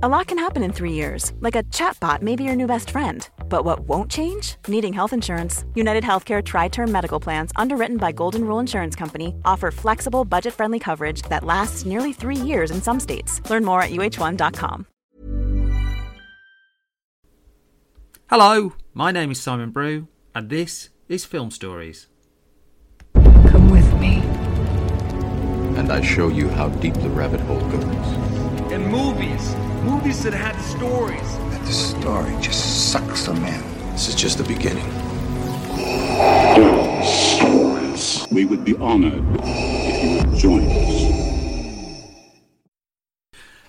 A lot can happen in three years, like a chatbot may be your new best friend. But what won't change? Needing health insurance. United Healthcare Tri Term Medical Plans, underwritten by Golden Rule Insurance Company, offer flexible, budget friendly coverage that lasts nearly three years in some states. Learn more at uhone.com. Hello, my name is Simon Brew, and this is Film Stories. Come with me. And I show you how deep the rabbit hole goes. And movies. Movies that had stories. That the story just sucks them in. This is just the beginning. Stories. We would be honored if you would join us.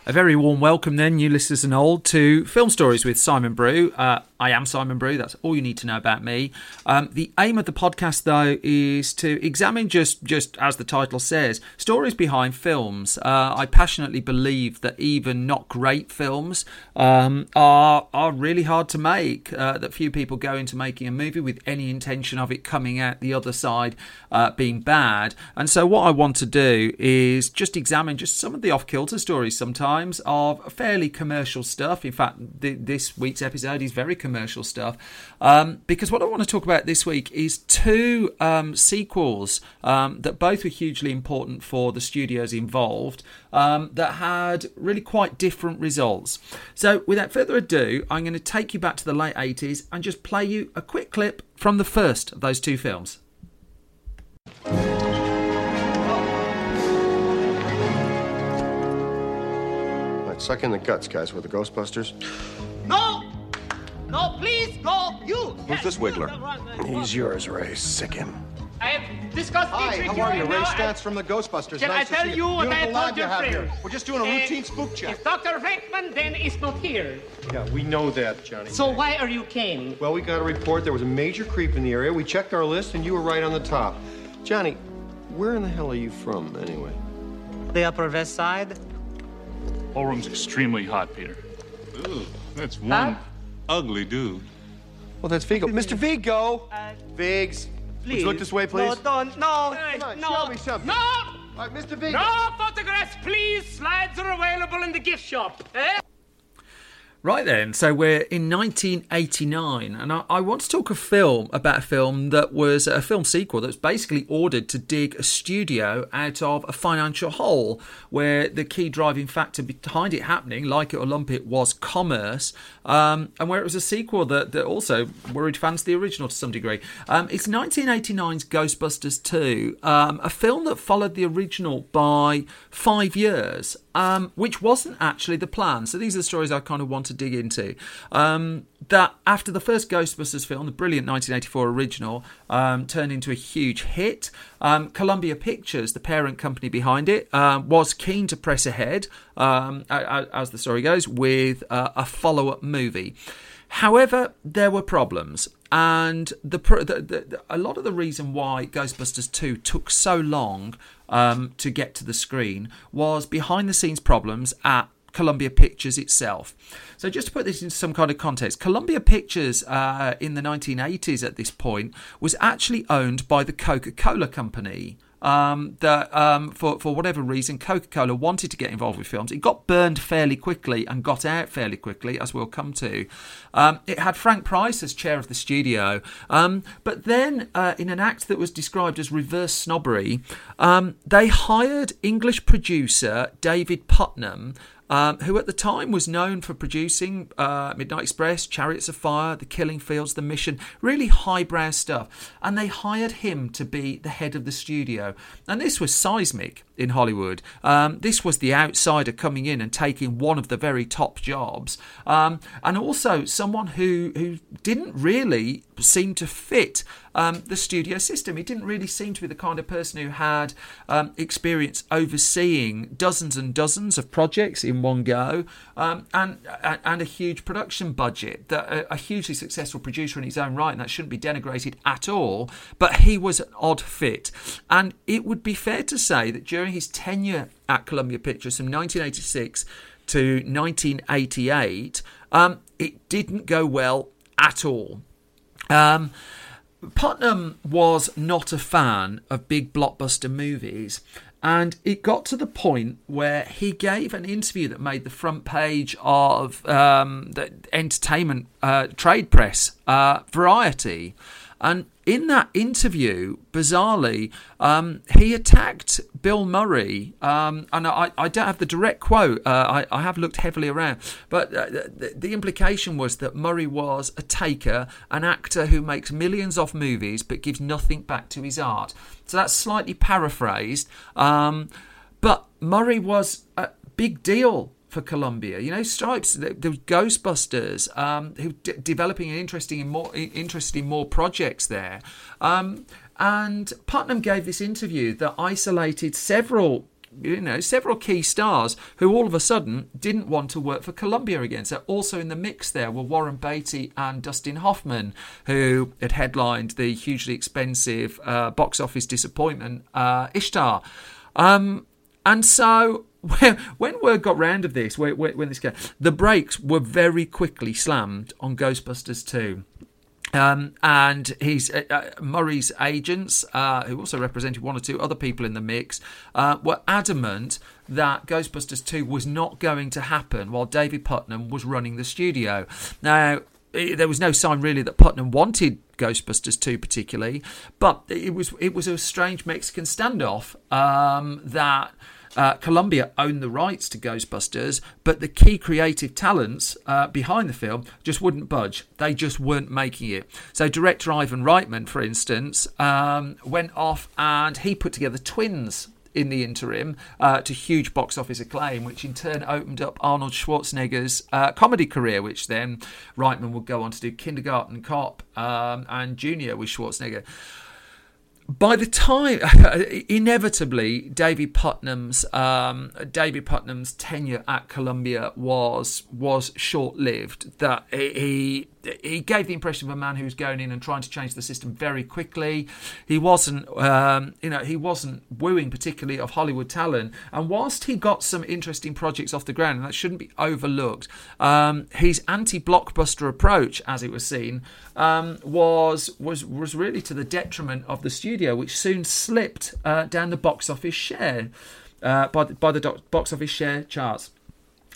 A very warm welcome, then, new listeners and old, to Film Stories with Simon Brew. Uh, I am Simon Brew. That's all you need to know about me. Um, the aim of the podcast, though, is to examine just, just as the title says, stories behind films. Uh, I passionately believe that even not great films um, are are really hard to make. Uh, that few people go into making a movie with any intention of it coming out the other side uh, being bad. And so, what I want to do is just examine just some of the off kilter stories sometimes of fairly commercial stuff. In fact, th- this week's episode is very commercial commercial stuff. Um, because what I want to talk about this week is two um, sequels um, that both were hugely important for the studios involved um, that had really quite different results. So, without further ado, I'm going to take you back to the late 80s and just play you a quick clip from the first of those two films. Right, suck in the guts, guys, with the Ghostbusters. No! No, please, go! You! Who's this Wiggler? He's yours, Ray. Sick him. I have discussed Hi, this with how are you? right Ray now. Stats from the Ghostbusters. Can nice I to tell see you what I Beautiful told lab you your have here. friends? We're just doing a Uh, routine spook check. If Dr. Venkman then is not here, Yeah, we know that, Johnny. so why are you came? Well, we got a report there was a major creep in the area. We checked our list, and you were right on the top. Johnny, where in the hell are you from, anyway? The Upper West Side? Whole room's extremely hot, Peter. Ooh, that's one ugly dude. Well, that's Vigo. Mr. Vigo! Uh, Vigs. Would you look this way, No, please? don't, no, Come on, no, show me something. no! All right, Mr. Vigo. No photographs, please! Slides are available in the gift shop. Eh? Right then, so we're in 1989, and I, I, want to talk a film about a film that was a film sequel that was basically ordered to dig a studio out of a financial hole, where the key driving factor behind it happening, like it or lump it, was commerce, um, and where it was a sequel that, that also worried fans of the original to some degree. Um, it's 1989's Ghostbusters 2, um, a film that followed the original by five years. Um, which wasn't actually the plan. So these are the stories I kind of want to dig into. Um, that after the first Ghostbusters film, the brilliant 1984 original, um, turned into a huge hit, um, Columbia Pictures, the parent company behind it, uh, was keen to press ahead, um, as the story goes, with uh, a follow up movie. However, there were problems, and the, the, the, a lot of the reason why Ghostbusters 2 took so long um, to get to the screen was behind the scenes problems at Columbia Pictures itself. So, just to put this into some kind of context, Columbia Pictures uh, in the 1980s at this point was actually owned by the Coca Cola Company. Um, that um, for for whatever reason, Coca Cola wanted to get involved with films. It got burned fairly quickly and got out fairly quickly, as we'll come to. Um, it had Frank Price as chair of the studio, um, but then uh, in an act that was described as reverse snobbery, um, they hired English producer David Puttnam. Um, who at the time was known for producing uh, Midnight Express, Chariots of Fire, The Killing Fields, The Mission, really highbrow stuff. And they hired him to be the head of the studio. And this was seismic in Hollywood. Um, this was the outsider coming in and taking one of the very top jobs. Um, and also someone who, who didn't really seem to fit um, the studio system. He didn't really seem to be the kind of person who had um, experience overseeing dozens and dozens of projects in one go, um, and and a huge production budget. That a, a, hugely successful producer in his own right, and that shouldn't be denigrated at all. But he was an odd fit, and it would be fair to say that during his tenure at Columbia Pictures from 1986 to 1988, um, it didn't go well at all. Um, Puttnam was not a fan of big blockbuster movies, And it got to the point where he gave an interview that made the front page of um, the entertainment uh, trade press, uh, Variety. And in that interview, bizarrely, um, he attacked Bill Murray. Um, and I, I, don't have the direct quote, uh, I, I, have looked heavily around, but uh, the, the, implication was that Murray was a taker, an actor who makes millions off movies but gives nothing back to his art. So that's slightly paraphrased. Um, but Murray was a big deal for Columbia. You know, Stripes, the, the Ghostbusters, um, who d- developing an interesting in more interesting more projects there. Um, and Puttnam gave this interview that isolated several you know, several key stars who all of a sudden didn't want to work for Columbia again. So also in the mix there were Warren Beatty and Dustin Hoffman, who had headlined the hugely expensive uh, box office disappointment uh, Ishtar. Um, and so when, when word got round of this, when, when this came, the brakes were very quickly slammed on Ghostbusters 2. Um, and he's uh, uh, Murray's agents, uh, who also represented one or two other people in the mix, uh, were adamant that Ghostbusters 2 was not going to happen while David Puttnam was running the studio. Now, it, there was no sign really that Puttnam wanted Ghostbusters 2 particularly, but it was it was a strange Mexican standoff um, that uh, Columbia owned the rights to Ghostbusters, but the key creative talents uh, behind the film just wouldn't budge. They just weren't making it. So, director Ivan Reitman, for instance, um, went off and he put together twins in the interim uh, to huge box office acclaim, which in turn opened up Arnold Schwarzenegger's uh, comedy career, which then Reitman would go on to do Kindergarten Cop um, and Junior with Schwarzenegger by the time inevitably David Puttnam's um, David Puttnam's tenure at Columbia was was short lived. That he he gave the impression of a man who was going in and trying to change the system very quickly. He wasn't, um, you know, he wasn't wooing particularly of Hollywood talent. And whilst he got some interesting projects off the ground, and that shouldn't be overlooked, um, his anti-blockbuster approach, as it was seen, um, was was was really to the detriment of the studio, which soon slipped uh, down the box office share uh, by the, by the box office share charts.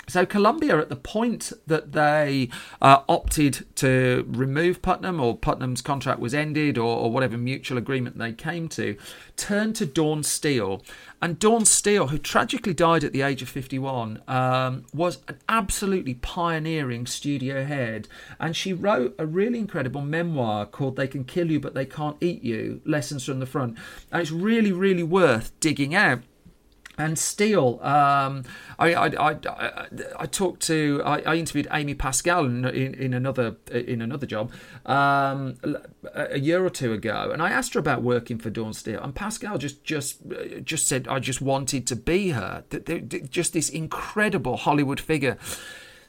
So Columbia, at the point that they uh, opted to remove Puttnam, or Puttnam's contract was ended, or, or, whatever mutual agreement they came to, turned to Dawn Steel, And Dawn Steel, who tragically died at the age of 51, um, was an absolutely pioneering studio head. And she wrote a really incredible memoir called They Can Kill You But They Can't Eat You Lessons from the Front. And it's really, really worth digging out and Steel, um, I, I, I, I, talked to, I, I interviewed Amy Pascal in, in, in, another in another job um, a year or two ago, and I asked her about working for Dawn Steel, and Pascal just just just said I just wanted to be her, just this incredible Hollywood figure.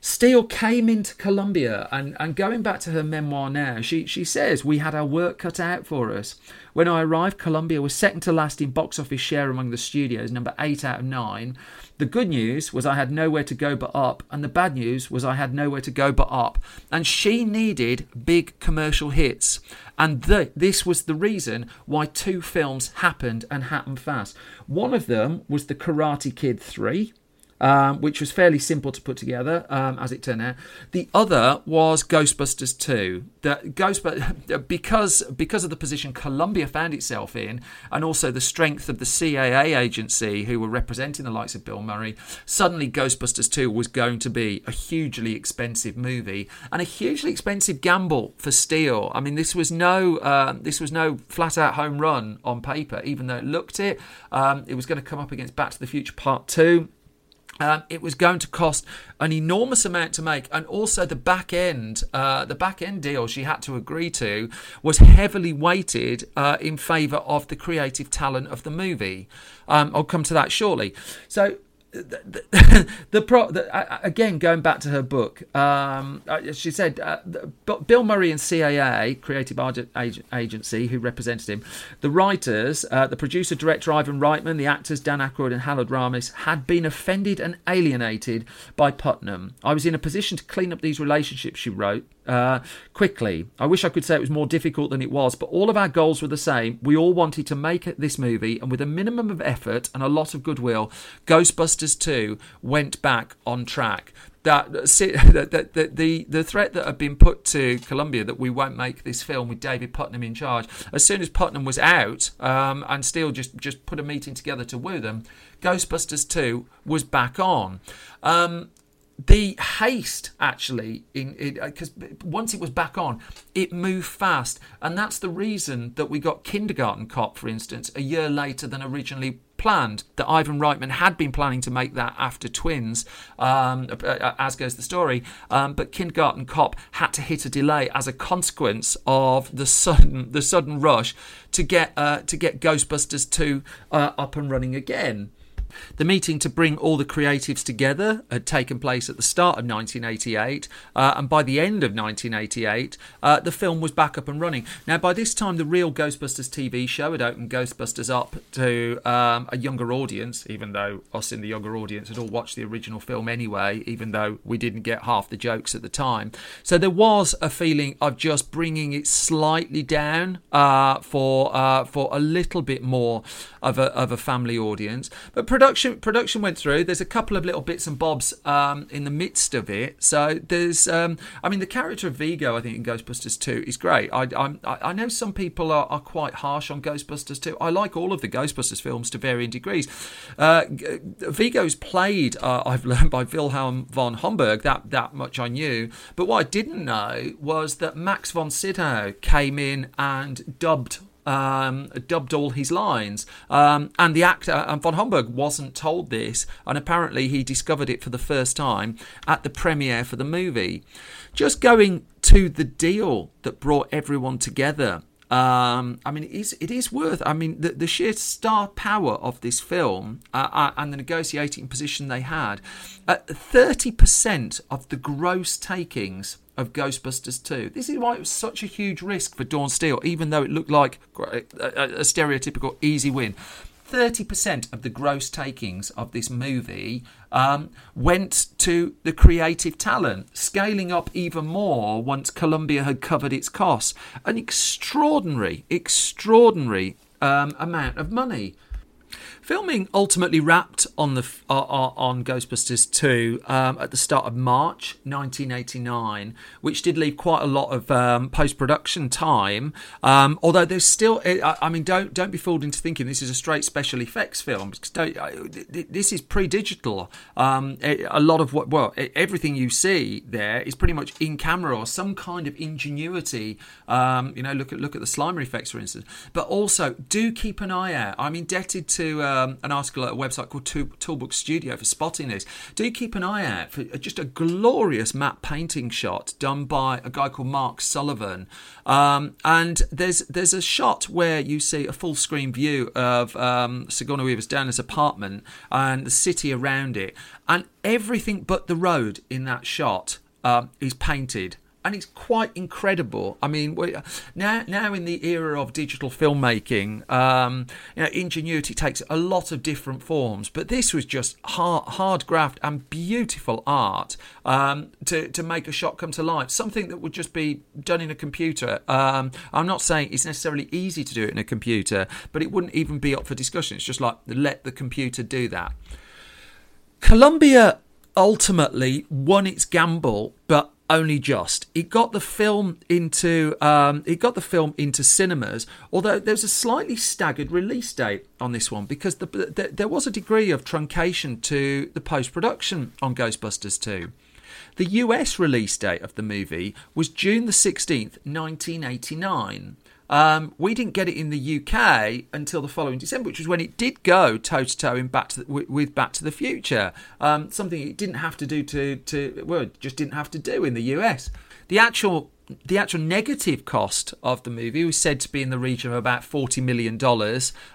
Steel came into Columbia, and, and going back to her memoir now, she, she says, We had our work cut out for us. When I arrived, Columbia was second to last in box office share among the studios, number 8 out of 9. The good news was I had nowhere to go but up, and the bad news was I had nowhere to go but up. And she needed big commercial hits. And the, this was the reason why two films happened and happened fast. One of them was The Karate Kid 3 um, which was fairly simple to put together, um, as it turned out. The other was Ghostbusters 2. That Ghostbusters, because because of the position Columbia found itself in, and also the strength of the CAA agency who were representing the likes of Bill Murray, suddenly Ghostbusters 2 was going to be a hugely expensive movie and a hugely expensive gamble for Steel. I mean, this was no uh, this was no flat out home run on paper, even though it looked it. Um, it was going to come up against Back to the Future Part Two. Um, it was going to cost an enormous amount to make, and also the back end, uh, the back end deal she had to agree to was heavily weighted uh, in favour of the creative talent of the movie. Um, I'll come to that shortly. So the, the, pro the, again going back to her book um, uh, she said uh, bill murray and caa creative agency who represented him the writers uh, the producer director ivan reitman the actors dan Aykroyd and harold ramis had been offended and alienated by puttnam. I was in a position to clean up these relationships she wrote uh, quickly. I wish I could say it was more difficult than it was, but all of our goals were the same. We all wanted to make this movie, and with a minimum of effort and a lot of goodwill, Ghostbusters 2 went back on track that the, the, the, the threat that had been put to Columbia that we won't make this film with David Puttnam in charge, as soon as Puttnam was out um, and Steel just, just put a meeting together to woo them, Ghostbusters 2 was back on. Um, the haste actually in because once it was back on it moved fast. And that's the reason that we got kindergarten cop for instance a year later than originally planned that ivan reitman had been planning to make that after twins um, as goes the story. Um, but kindergarten cop had to hit a delay as a consequence of the sudden the sudden rush to get uh, to get ghostbusters 2 uh, up and running again the meeting to bring all the creatives together had taken place at the start of 1988, uh, and by the end of 1988, uh, the film was back up and running. Now, by this time, the real Ghostbusters TV show had opened Ghostbusters up to um, a younger audience, even though us in the younger audience had all watched the original film anyway, even though we didn't get half the jokes at the time. So there was a feeling of just bringing it slightly down uh, for uh, for a little bit more of a of a family audience, but production production went through. There's a couple of little bits and bobs um, in the midst of it. So there's, um, I mean, the character of Vigo, I think in Ghostbusters 2 is great. I I, I know some people are, are quite harsh on Ghostbusters 2. I like all of the Ghostbusters films to varying degrees. Uh, Vigo's played, uh, I've learned by Wilhelm von Homburg. That that much I knew. But what I didn't know was that Max von Sydow came in and dubbed um, dubbed all his lines. Um, and the actor, uh, von Homburg, wasn't told this, and apparently he discovered it for the first time at the premiere for the movie. Just going to the deal that brought everyone together. Um, I mean, it is, it is worth. I mean, the, the sheer star power of this film uh, uh, and the negotiating position they had. Thirty percent of the gross takings of Ghostbusters 2. This is why it was such a huge risk for Dawn Steel, even though it looked like a, a, stereotypical easy win. 30% of the gross takings of this movie um, went to the creative talent, scaling up even more once Columbia had covered its costs. An extraordinary, extraordinary um, amount of money. Filming ultimately wrapped on the uh, uh, on Ghostbusters 2 um, at the start of March 1989, which did leave quite a lot of um, post production time. Um, although there's still, I, I, mean, don't don't be fooled into thinking this is a straight special effects film. This is pre digital. Um, a lot of what, well, everything you see there is pretty much in camera or some kind of ingenuity. Um, you know, look at look at the Slimer effects, for instance. But also, do keep an eye out. I'm indebted to um, an article at a website called Toolbook Studio for spotting this. Do keep an eye out for just a glorious matte painting shot done by a guy called Mark Sullivan. Um, and there's there's a shot where you see a full screen view of um, Sigourney Weaver's Dana's apartment and the city around it, and everything but the road in that shot um, is painted and it's quite incredible. I mean, now now in the era of digital filmmaking, um, you know, ingenuity takes a lot of different forms. But this was just hard, hard graft and beautiful art um, to to make a shot come to life. Something that would just be done in a computer. Um, I'm not saying it's necessarily easy to do it in a computer, but it wouldn't even be up for discussion. It's just like let the computer do that. Columbia ultimately won its gamble, but only just. It got the film into um, it got the film into cinemas, although there was a slightly staggered release date on this one because the, the, there was a degree of truncation to the post production on Ghostbusters 2. The US release date of the movie was June the 16th, 1989. Um, we didn't get it in the UK until the following December, which was when it did go toe to toe in Back to the, with Back to the Future. Um, something it didn't have to do to to well, just didn't have to do in the US. The actual the actual negative cost of the movie was said to be in the region of about $40 million,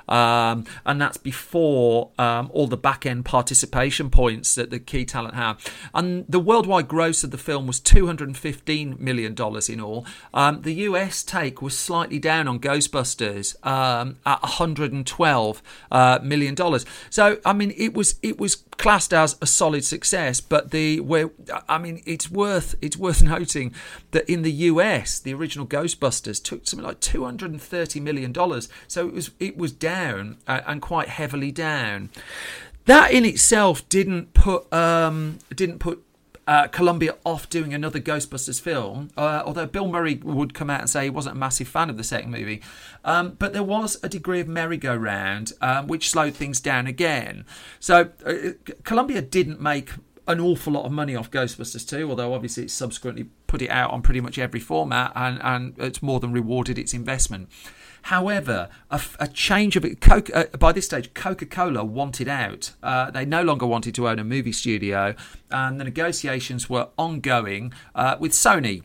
um, and that's before um, all the back end participation points that the key talent have. And the worldwide gross of the film was $215 million in all. Um, the US take was slightly down on Ghostbusters um, at $112 uh, million. So, I mean, it was, it was classed as a solid success, but the where I mean, it's worth it's worth noting that in the US, the original Ghostbusters took something like two hundred and thirty million dollars, so it was it was down uh, and quite heavily down. That in itself didn't put um, didn't put uh, Columbia off doing another Ghostbusters film, uh, although Bill Murray would come out and say he wasn't a massive fan of the second movie. Um, but there was a degree of merry-go-round, um, which slowed things down again. So uh, Columbia didn't make an awful lot of money off Ghostbusters 2, although obviously it subsequently put it out on pretty much every format and, and it's more than rewarded its investment. However, a, a change of it, uh, by this stage, Coca Cola wanted out. Uh, they no longer wanted to own a movie studio, and the negotiations were ongoing uh, with Sony.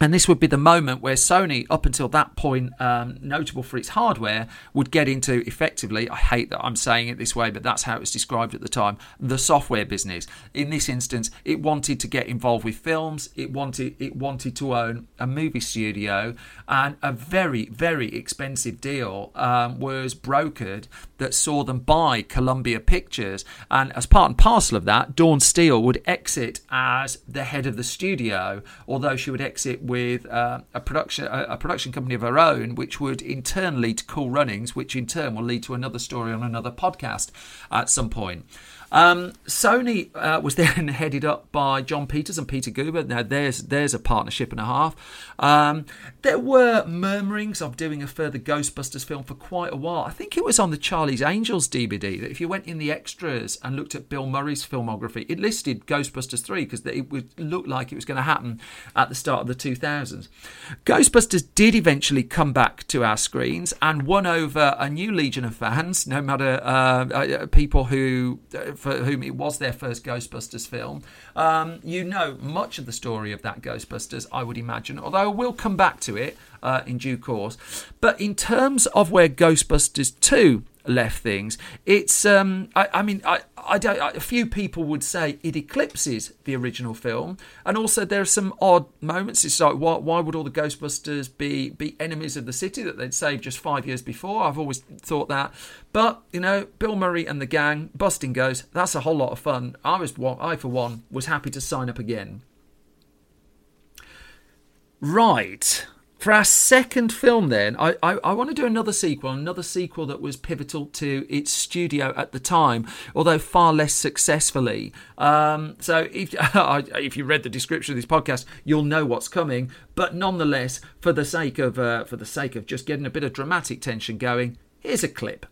And this would be the moment where Sony, up until that point, um, notable for its hardware, would get into effectively, I hate that I'm saying it this way, but that's how it was described at the time, the software business. In this instance, it wanted to get involved with films, it wanted it wanted to own a movie studio, and a very, very expensive deal um, was brokered that saw them buy Columbia Pictures. And as part and parcel of that, Dawn Steel would exit as the head of the studio, although she would exit with uh, a production a, a, production company of her own, which would in turn lead to Cool Runnings, which in turn will lead to another story on another podcast at some point. Um, Sony uh, was then headed up by Jon Peters and Peter Guber. Now there's there's a partnership and a half. Um, there were murmurings of doing a further Ghostbusters film for quite a while. I think it was on the Charlie's Angels DVD that if you went in the extras and looked at Bill Murray's filmography, it listed Ghostbusters 3 because it would look like it was going to happen at the start of the 2000s. Ghostbusters did eventually come back to our screens and won over a new legion of fans, no matter uh, uh people who uh, for whom it was their first Ghostbusters film. Um, you know much of the story of that Ghostbusters, I would imagine, although we'll come back to it uh, in due course. But in terms of where Ghostbusters 2 left things. It's, um, I, I mean, I, I don't. I, a few people would say it eclipses the original film, and also there are some odd moments. It's like, why, why would all the Ghostbusters be be enemies of the city that they'd saved just five years before? I've always thought that, but you know, Bill Murray and the gang busting goes. That's a whole lot of fun. I was, I for one, was happy to sign up again. Right. For our second film, then, I, I, I, want to do another sequel, another sequel that was pivotal to its studio at the time, although far less successfully. Um, so, if, if you read the description of this podcast, you'll know what's coming. But nonetheless, for the sake of uh, for the sake of just getting a bit of dramatic tension going, here's a clip.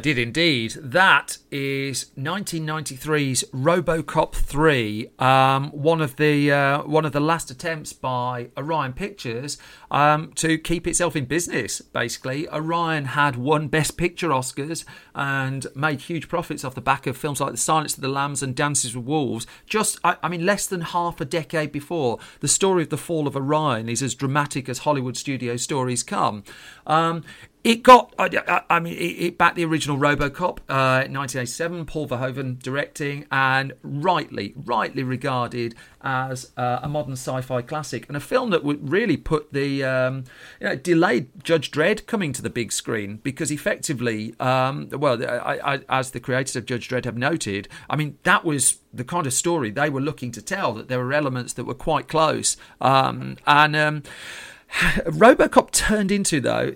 Did indeed. That is 1993's RoboCop 3, um, one of the uh, one of the last attempts by Orion Pictures um, to keep itself in business. Basically, Orion had won Best Picture Oscars and made huge profits off the back of films like The Silence of the Lambs and Dances with Wolves. Just, I, I mean, less than half a decade before, the story of the fall of Orion is as dramatic as Hollywood studio stories come. Um, it got, I, I mean, it, it, backed the original Robocop, uh, 1987, Paul Verhoeven directing, and rightly, rightly regarded as uh, a modern sci-fi classic, and a film that would really put the, um, you know, delayed Judge Dredd coming to the big screen because effectively, um, well, I, I, as the creators of Judge Dredd have noted, I mean, that was the kind of story they were looking to tell. That there were elements that were quite close, um, and um, Robocop turned into though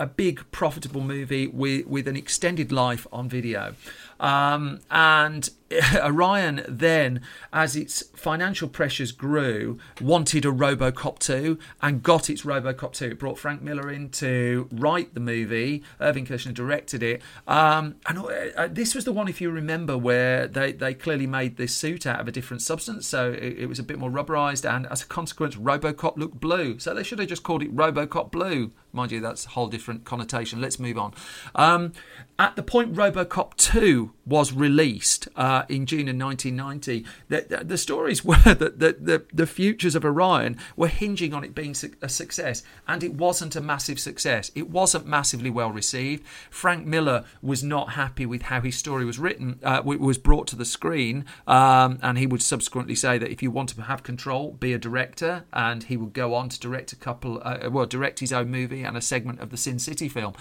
a big profitable movie with with an extended life on video. Um, and Orion then, as its financial pressures grew, wanted a RoboCop 2 and got its RoboCop 2. It brought Frank Miller in to write the movie. Irving Kershner directed it. Um, and uh, this was the one, if you remember, where they, they clearly made this suit out of a different substance. So it, it was a bit more rubberized, and as a consequence, RoboCop looked blue. So they should have just called it RoboCop Blue. Mind you, that's a whole different connotation. Let's move on. Um, at the point RoboCop 2 was released uh, in June of 1990, the, the stories were that the, the, the, futures of Orion were hinging on it being a success, and it wasn't a massive success. It wasn't massively well received. Frank Miller was not happy with how his story was written, uh, was brought to the screen, um, and he would subsequently say that if you want to have control, be a director, and he would go on to direct a couple, uh, well, direct his own movie and a segment of the Sin City film.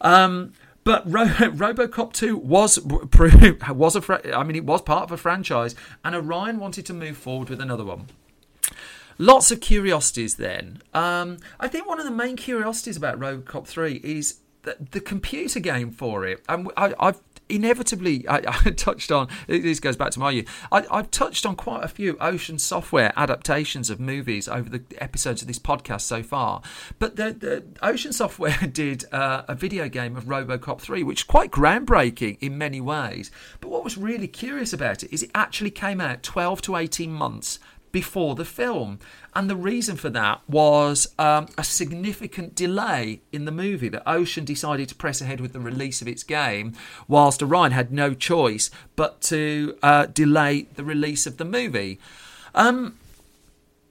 Um, but Ro- RoboCop 2 was was a fra- I mean it was part of a franchise and Orion wanted to move forward with another one. Lots of curiosities then. Um, I think one of the main curiosities about RoboCop 3 is the, the computer game for it. And I, have inevitably, I, I, touched on this goes back to my youth. I, have touched on quite a few Ocean Software adaptations of movies over the episodes of this podcast so far. But the, the Ocean Software did uh, a video game of RoboCop 3, which is quite groundbreaking in many ways. But what was really curious about it is it actually came out 12 to 18 months before the film. And the reason for that was um, a significant delay in the movie that Ocean decided to press ahead with the release of its game, whilst Orion had no choice but to uh, delay the release of the movie. Um,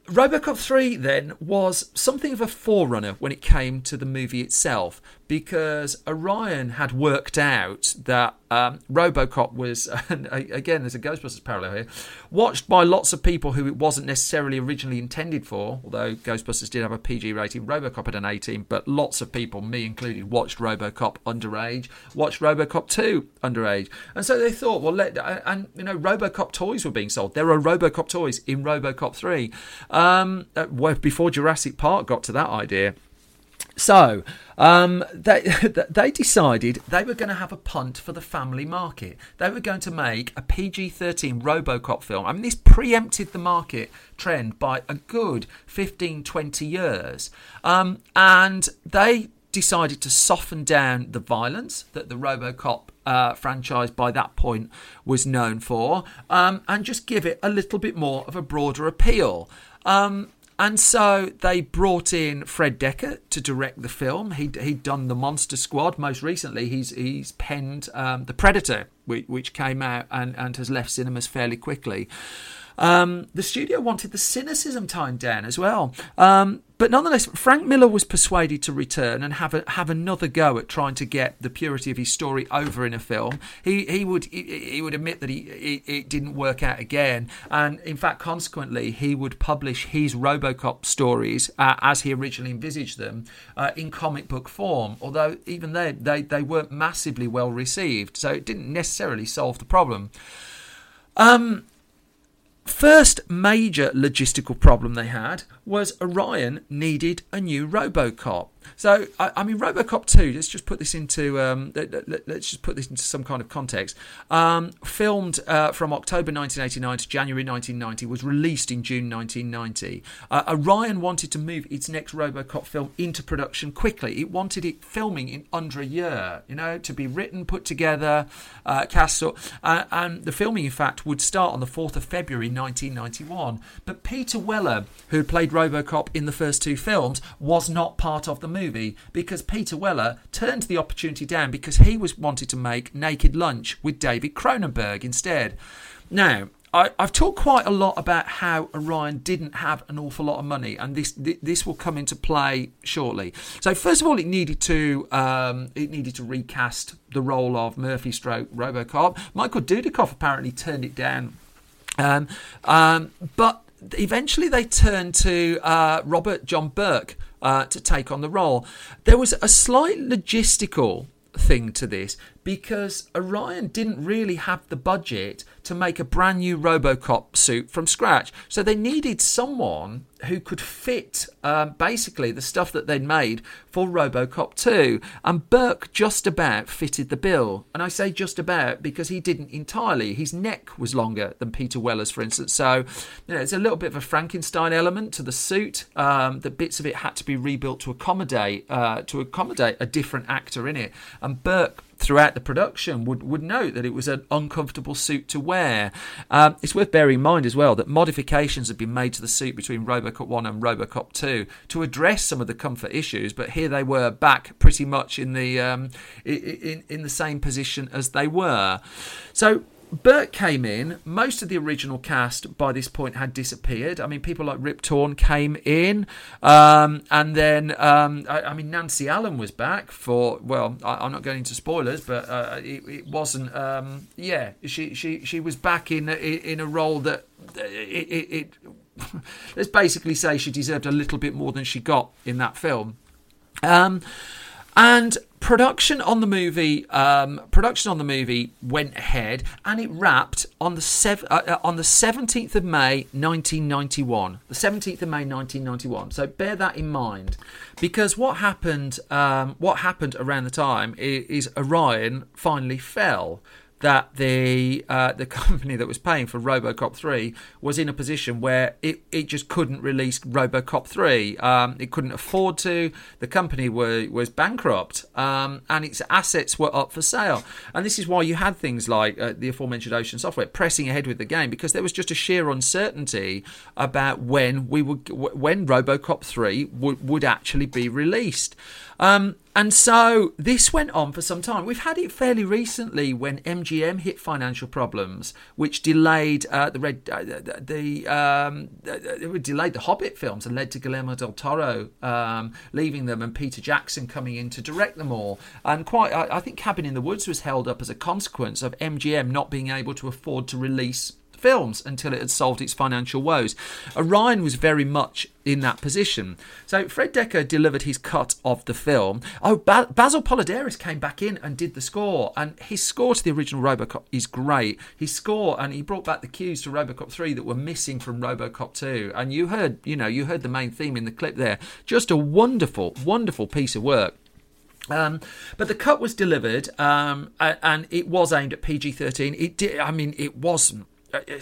Robocop 3 then was something of a forerunner when it came to the movie itself because Orion had worked out that um, Robocop was, again, there's a Ghostbusters parallel here, watched by lots of people who it wasn't necessarily originally intended for, although Ghostbusters did have a PG rating. Robocop had an 18, but lots of people, me included, watched Robocop underage, watched Robocop 2 underage. And so they thought, well, let, and, you know, Robocop toys were being sold. There are Robocop toys in Robocop 3. Um, uh, before Jurassic Park got to that idea. So um, they they decided they were going to have a punt for the family market. They were going to make a PG-13 RoboCop film. I mean, this preempted the market trend by a good 15, 20 years, um, and they decided to soften down the violence that the RoboCop uh, franchise by that point was known for, um, and just give it a little bit more of a broader appeal. Um, and so they brought in Fred Dekker to direct the film. He'd, he'd done The Monster Squad. Most recently, he's he's penned um, The Predator, which, which came out and, and has left cinemas fairly quickly. Um, the studio wanted the cynicism toned down as well. Um, but nonetheless, Frank Miller was persuaded to return and have a, have another go at trying to get the purity of his story over in a film. He he would he, he would admit that he it, it didn't work out again, and in fact, consequently, he would publish his RoboCop stories uh, as he originally envisaged them uh, in comic book form. Although even they they they weren't massively well received, so it didn't necessarily solve the problem. Um, First major logistical problem they had was Orion needed a new Robocop. So, I, I, mean, Robocop 2, let's just put this into, um, let, us let, just put this into some kind of context. Um, filmed uh, from October 1989 to January 1990, was released in June 1990. Uh, Orion wanted to move its next Robocop film into production quickly. It wanted it filming in under a year, you know, to be written, put together, uh, cast, uh, and the filming, in fact, would start on the 4th of February 1991. But Peter Weller, who played Robocop in the first two films, was not part of the movie because Peter Weller turned the opportunity down because he was wanted to make Naked Lunch with David Cronenberg instead. Now, I, have talked quite a lot about how Orion didn't have an awful lot of money, and this this will come into play shortly. So first of all, it needed to um, it needed to recast the role of Murphy Stroke RoboCop. Michael Dudikoff apparently turned it down, um, um, but eventually they turned to uh, Robert John Burke, uh, to take on the role. There was a slight logistical thing to this because Orion didn't really have the budget to make a brand new Robocop suit from scratch. So they needed someone who could fit um, basically the stuff that they'd made for Robocop 2. And Burke just about fitted the bill. And I say just about because he didn't entirely. His neck was longer than Peter Weller's, for instance. So you know, it's a little bit of a Frankenstein element to the suit. Um, the bits of it had to be rebuilt to accommodate uh, to accommodate a different actor in it. And Burke throughout the production would, would note that it was an uncomfortable suit to wear. Um, it's worth bearing in mind as well that modifications have been made to the suit between Robocop 1 and Robocop 2 to address some of the comfort issues, but here they were back pretty much in the um, in, in the same position as they were. So Burke came in. Most of the original cast by this point had disappeared. I mean, people like Rip Torn came in, um, and then um, I, I, mean Nancy Allen was back for. Well, I, am not going into spoilers, but uh, it, it, wasn't. Um, yeah, she she she was back in in a role that it, it, it let's basically say she deserved a little bit more than she got in that film. Um, and production on the movie, um, production on the movie went ahead, and it wrapped on the sev- uh, uh on the seventeenth of May, nineteen ninety one. The seventeenth of May, nineteen ninety one. So bear that in mind, because what happened, um, what happened around the time is, is Orion finally fell that the uh, the company that was paying for RoboCop 3 was in a position where it, it just couldn't release RoboCop 3. Um, it couldn't afford to. The company were, was bankrupt um, and its assets were up for sale. And this is why you had things like uh, the aforementioned Ocean Software pressing ahead with the game because there was just a sheer uncertainty about when we would when RoboCop 3 would, would actually be released. Um, and so this went on for some time. We've had it fairly recently when MGM hit financial problems, which delayed uh, the red uh, the um, it delayed the Hobbit films and led to Guillermo del Toro um, leaving them and Peter Jackson coming in to direct them all. And quite, I, I think Cabin in the Woods was held up as a consequence of MGM not being able to afford to release films until it had solved its financial woes. Orion was very much in that position. So Fred Dekker delivered his cut of the film. Oh, ba- Basil Poledouris came back in and did the score, and his score to the original RoboCop is great. His score, and he brought back the cues to RoboCop 3 that were missing from RoboCop 2. And you heard, you know, you heard the main theme in the clip there. Just a wonderful, wonderful piece of work. Um, but the cut was delivered, um, and it was aimed at PG thirteen. It did. I mean, it wasn't Uh, uh,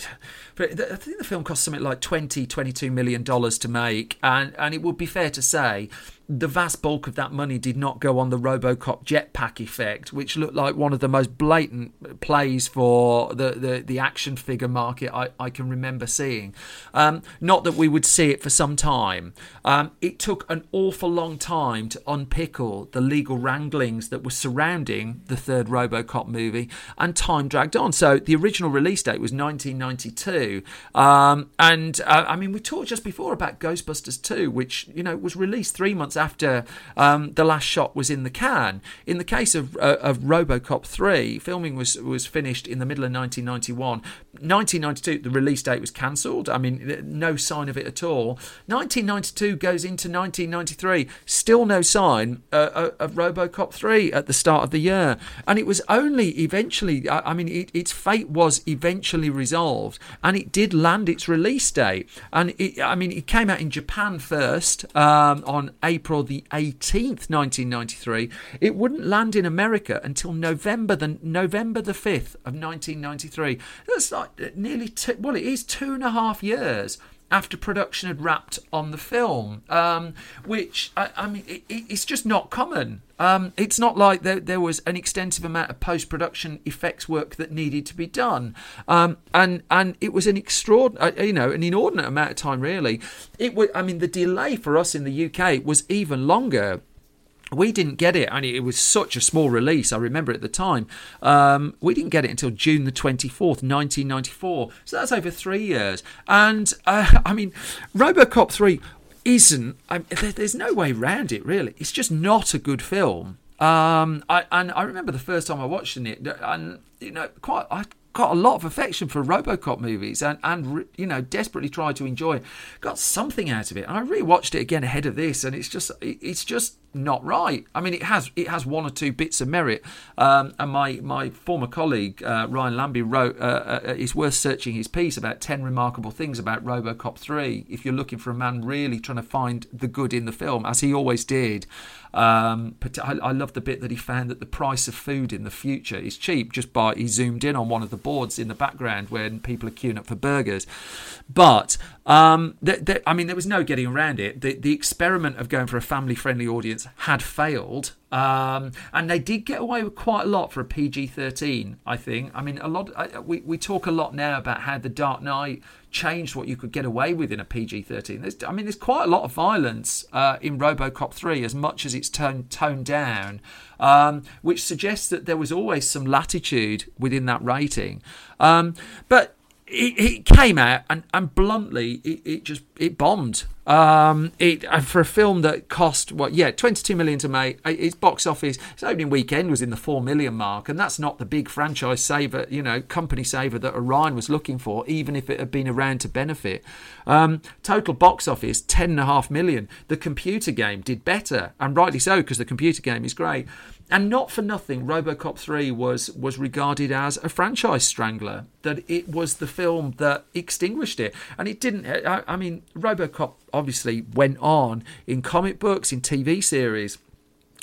but I think the film cost something like 20, 22 million dollars to make, and and it would be fair to say the vast bulk of that money did not go on the Robocop jetpack effect, which looked like one of the most blatant plays for the, the, the action figure market I, I can remember seeing. Um, not that we would see it for some time. Um, it took an awful long time to unpickle the legal wranglings that were surrounding the third Robocop movie, and time dragged on. So the original release date was 1992. Um, and uh, I mean, we talked just before about Ghostbusters 2, which, you know, was released three months after um, the last shot was in the can. In the case of, uh, of RoboCop 3, filming was, was finished in the middle of 1991. 1992, the release date was cancelled. I mean, no sign of it at all. 1992 goes into 1993, still no sign uh, uh, of RoboCop 3 at the start of the year. And it was only eventually, I, I mean, it, its fate was eventually resolved and it did land its release date. And it, I mean, it came out in Japan first um, on April April the 18th, 1993. It wouldn't land in America until November the November the 5th of 1993. That's like uh, nearly two, well, it is two and a half years after production had wrapped on the film, um, which I, I mean, it, it's just not common. Um, it's not like there, there, was an extensive amount of post production effects work that needed to be done, um, and and it was an extraordinary, uh, you know, an inordinate amount of time. Really, it was. I mean, the delay for us in the UK was even longer we didn't get it, and it was such a small release. I remember at the time. Um, we didn't get it until June the 24th, 1994. So that's over three years. And uh, I mean, Robocop 3 isn't, I, there's no way around it, really. It's just not a good film. Um, I, and I remember the first time I watched it, and you know, quite I got a lot of affection for RoboCop movies and and you know desperately tried to enjoy. Got something out of it. And I rewatched it again ahead of this, and it's just it's just not right. I mean, it has it has one or two bits of merit. Um, and my my former colleague uh, Ryan Lambie wrote, uh, uh, "It's worth searching his piece about ten remarkable things about RoboCop 3 if you're looking for a man really trying to find the good in the film, as he always did." Um, but I, I love the bit that he found that the price of food in the future is cheap just by he zoomed in on one of the boards in the background when people are queuing up for burgers. But um, th- th- I mean, there was no getting around it. The, the experiment of going for a family friendly audience had failed. Um, and they did get away with quite a lot for a PG 13, I think. I mean, a lot. I, we, we talk a lot now about how The Dark Knight changed what you could get away with in a PG 13. I mean, there's quite a lot of violence uh, in Robocop 3, as much as it's toned, toned down, um, which suggests that there was always some latitude within that rating. Um, but it, came out and, and bluntly it, it just it bombed. Um, it for a film that cost what yeah 22 million to make its box office its opening weekend was in the 4 million mark and that's not the big franchise saver you know company saver that Orion was looking for even if it had been around to benefit. Um, total box office 10.5 million. The computer game did better and rightly so because the computer game is great and not for nothing, RoboCop 3 was was regarded as a franchise strangler. That it was the film that extinguished it, and it didn't. I, I mean, RoboCop obviously went on in comic books, in TV series,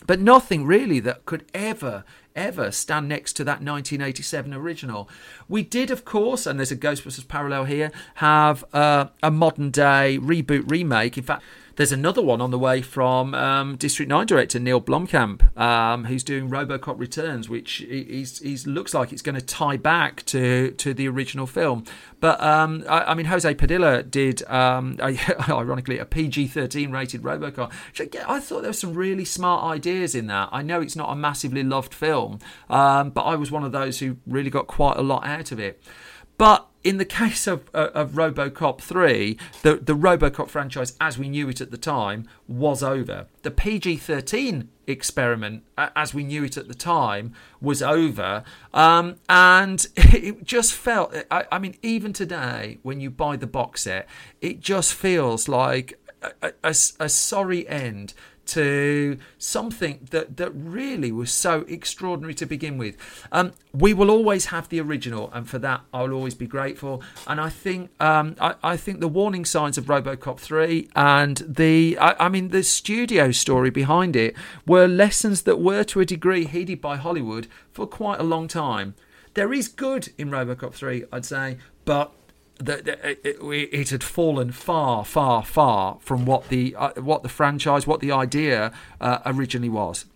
but nothing really that could ever ever stand next to that 1987 original. We did, of course, and there's a Ghostbusters parallel here, have uh, a modern day reboot remake. In fact, there's another one on the way from um, District 9 director Neil Blomkamp, um, who's doing Robocop Returns, which he's, he's looks like it's going to tie back to, to the original film. But um, I, I, mean, Jose Padilha did, um, ironically, a PG 13 rated Robocop. I thought there were some really smart ideas in that. I know it's not a massively loved film, um, but I was one of those who really got quite a lot out of it. But in the case of, uh, of RoboCop 3, the, the RoboCop franchise, as we knew it at the time, was over. The PG 13 experiment, as we knew it at the time, was over. Um, and it just felt, I, I, mean, even today, when you buy the box set, it just feels like a, a, a sorry end to something that, that really was so extraordinary to begin with. Um, we will always have the original, and for that I'll always be grateful. And I think um, I, I, think the warning signs of RoboCop three and the I, I, mean the studio story behind it were lessons that were to a degree heeded by Hollywood for quite a long time. There is good in RoboCop three, I'd say, but that it, it, had fallen far, far, far from what the uh, what the franchise, what the idea uh, originally was.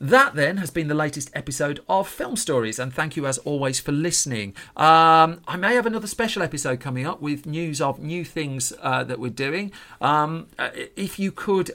That then has been the latest episode of Film Stories, and thank you as always for listening. Um, I may have another special episode coming up with news of new things uh, that we're doing. Um, uh, if you could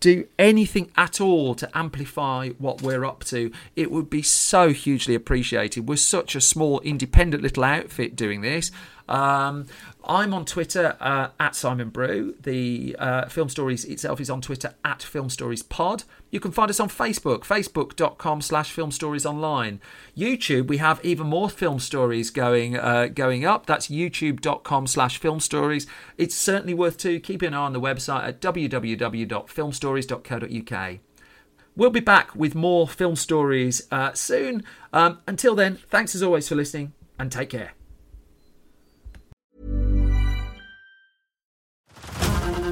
do anything at all to amplify what we're up to, it would be so hugely appreciated. We're such a small, independent little outfit doing this. Um, I'm on Twitter uh, at Simon Brew. The uh, Film Stories itself is on Twitter at Film Stories Pod. You can find us on Facebook, facebook.com slash Film Stories Online. YouTube, we have even more film stories going uh, going up. That's youtube.com slash Film Stories. It's certainly worth to keep an eye on the website at www.filmstories.co.uk. We'll be back with more film stories uh, soon. Um, until then, thanks as always for listening and take care.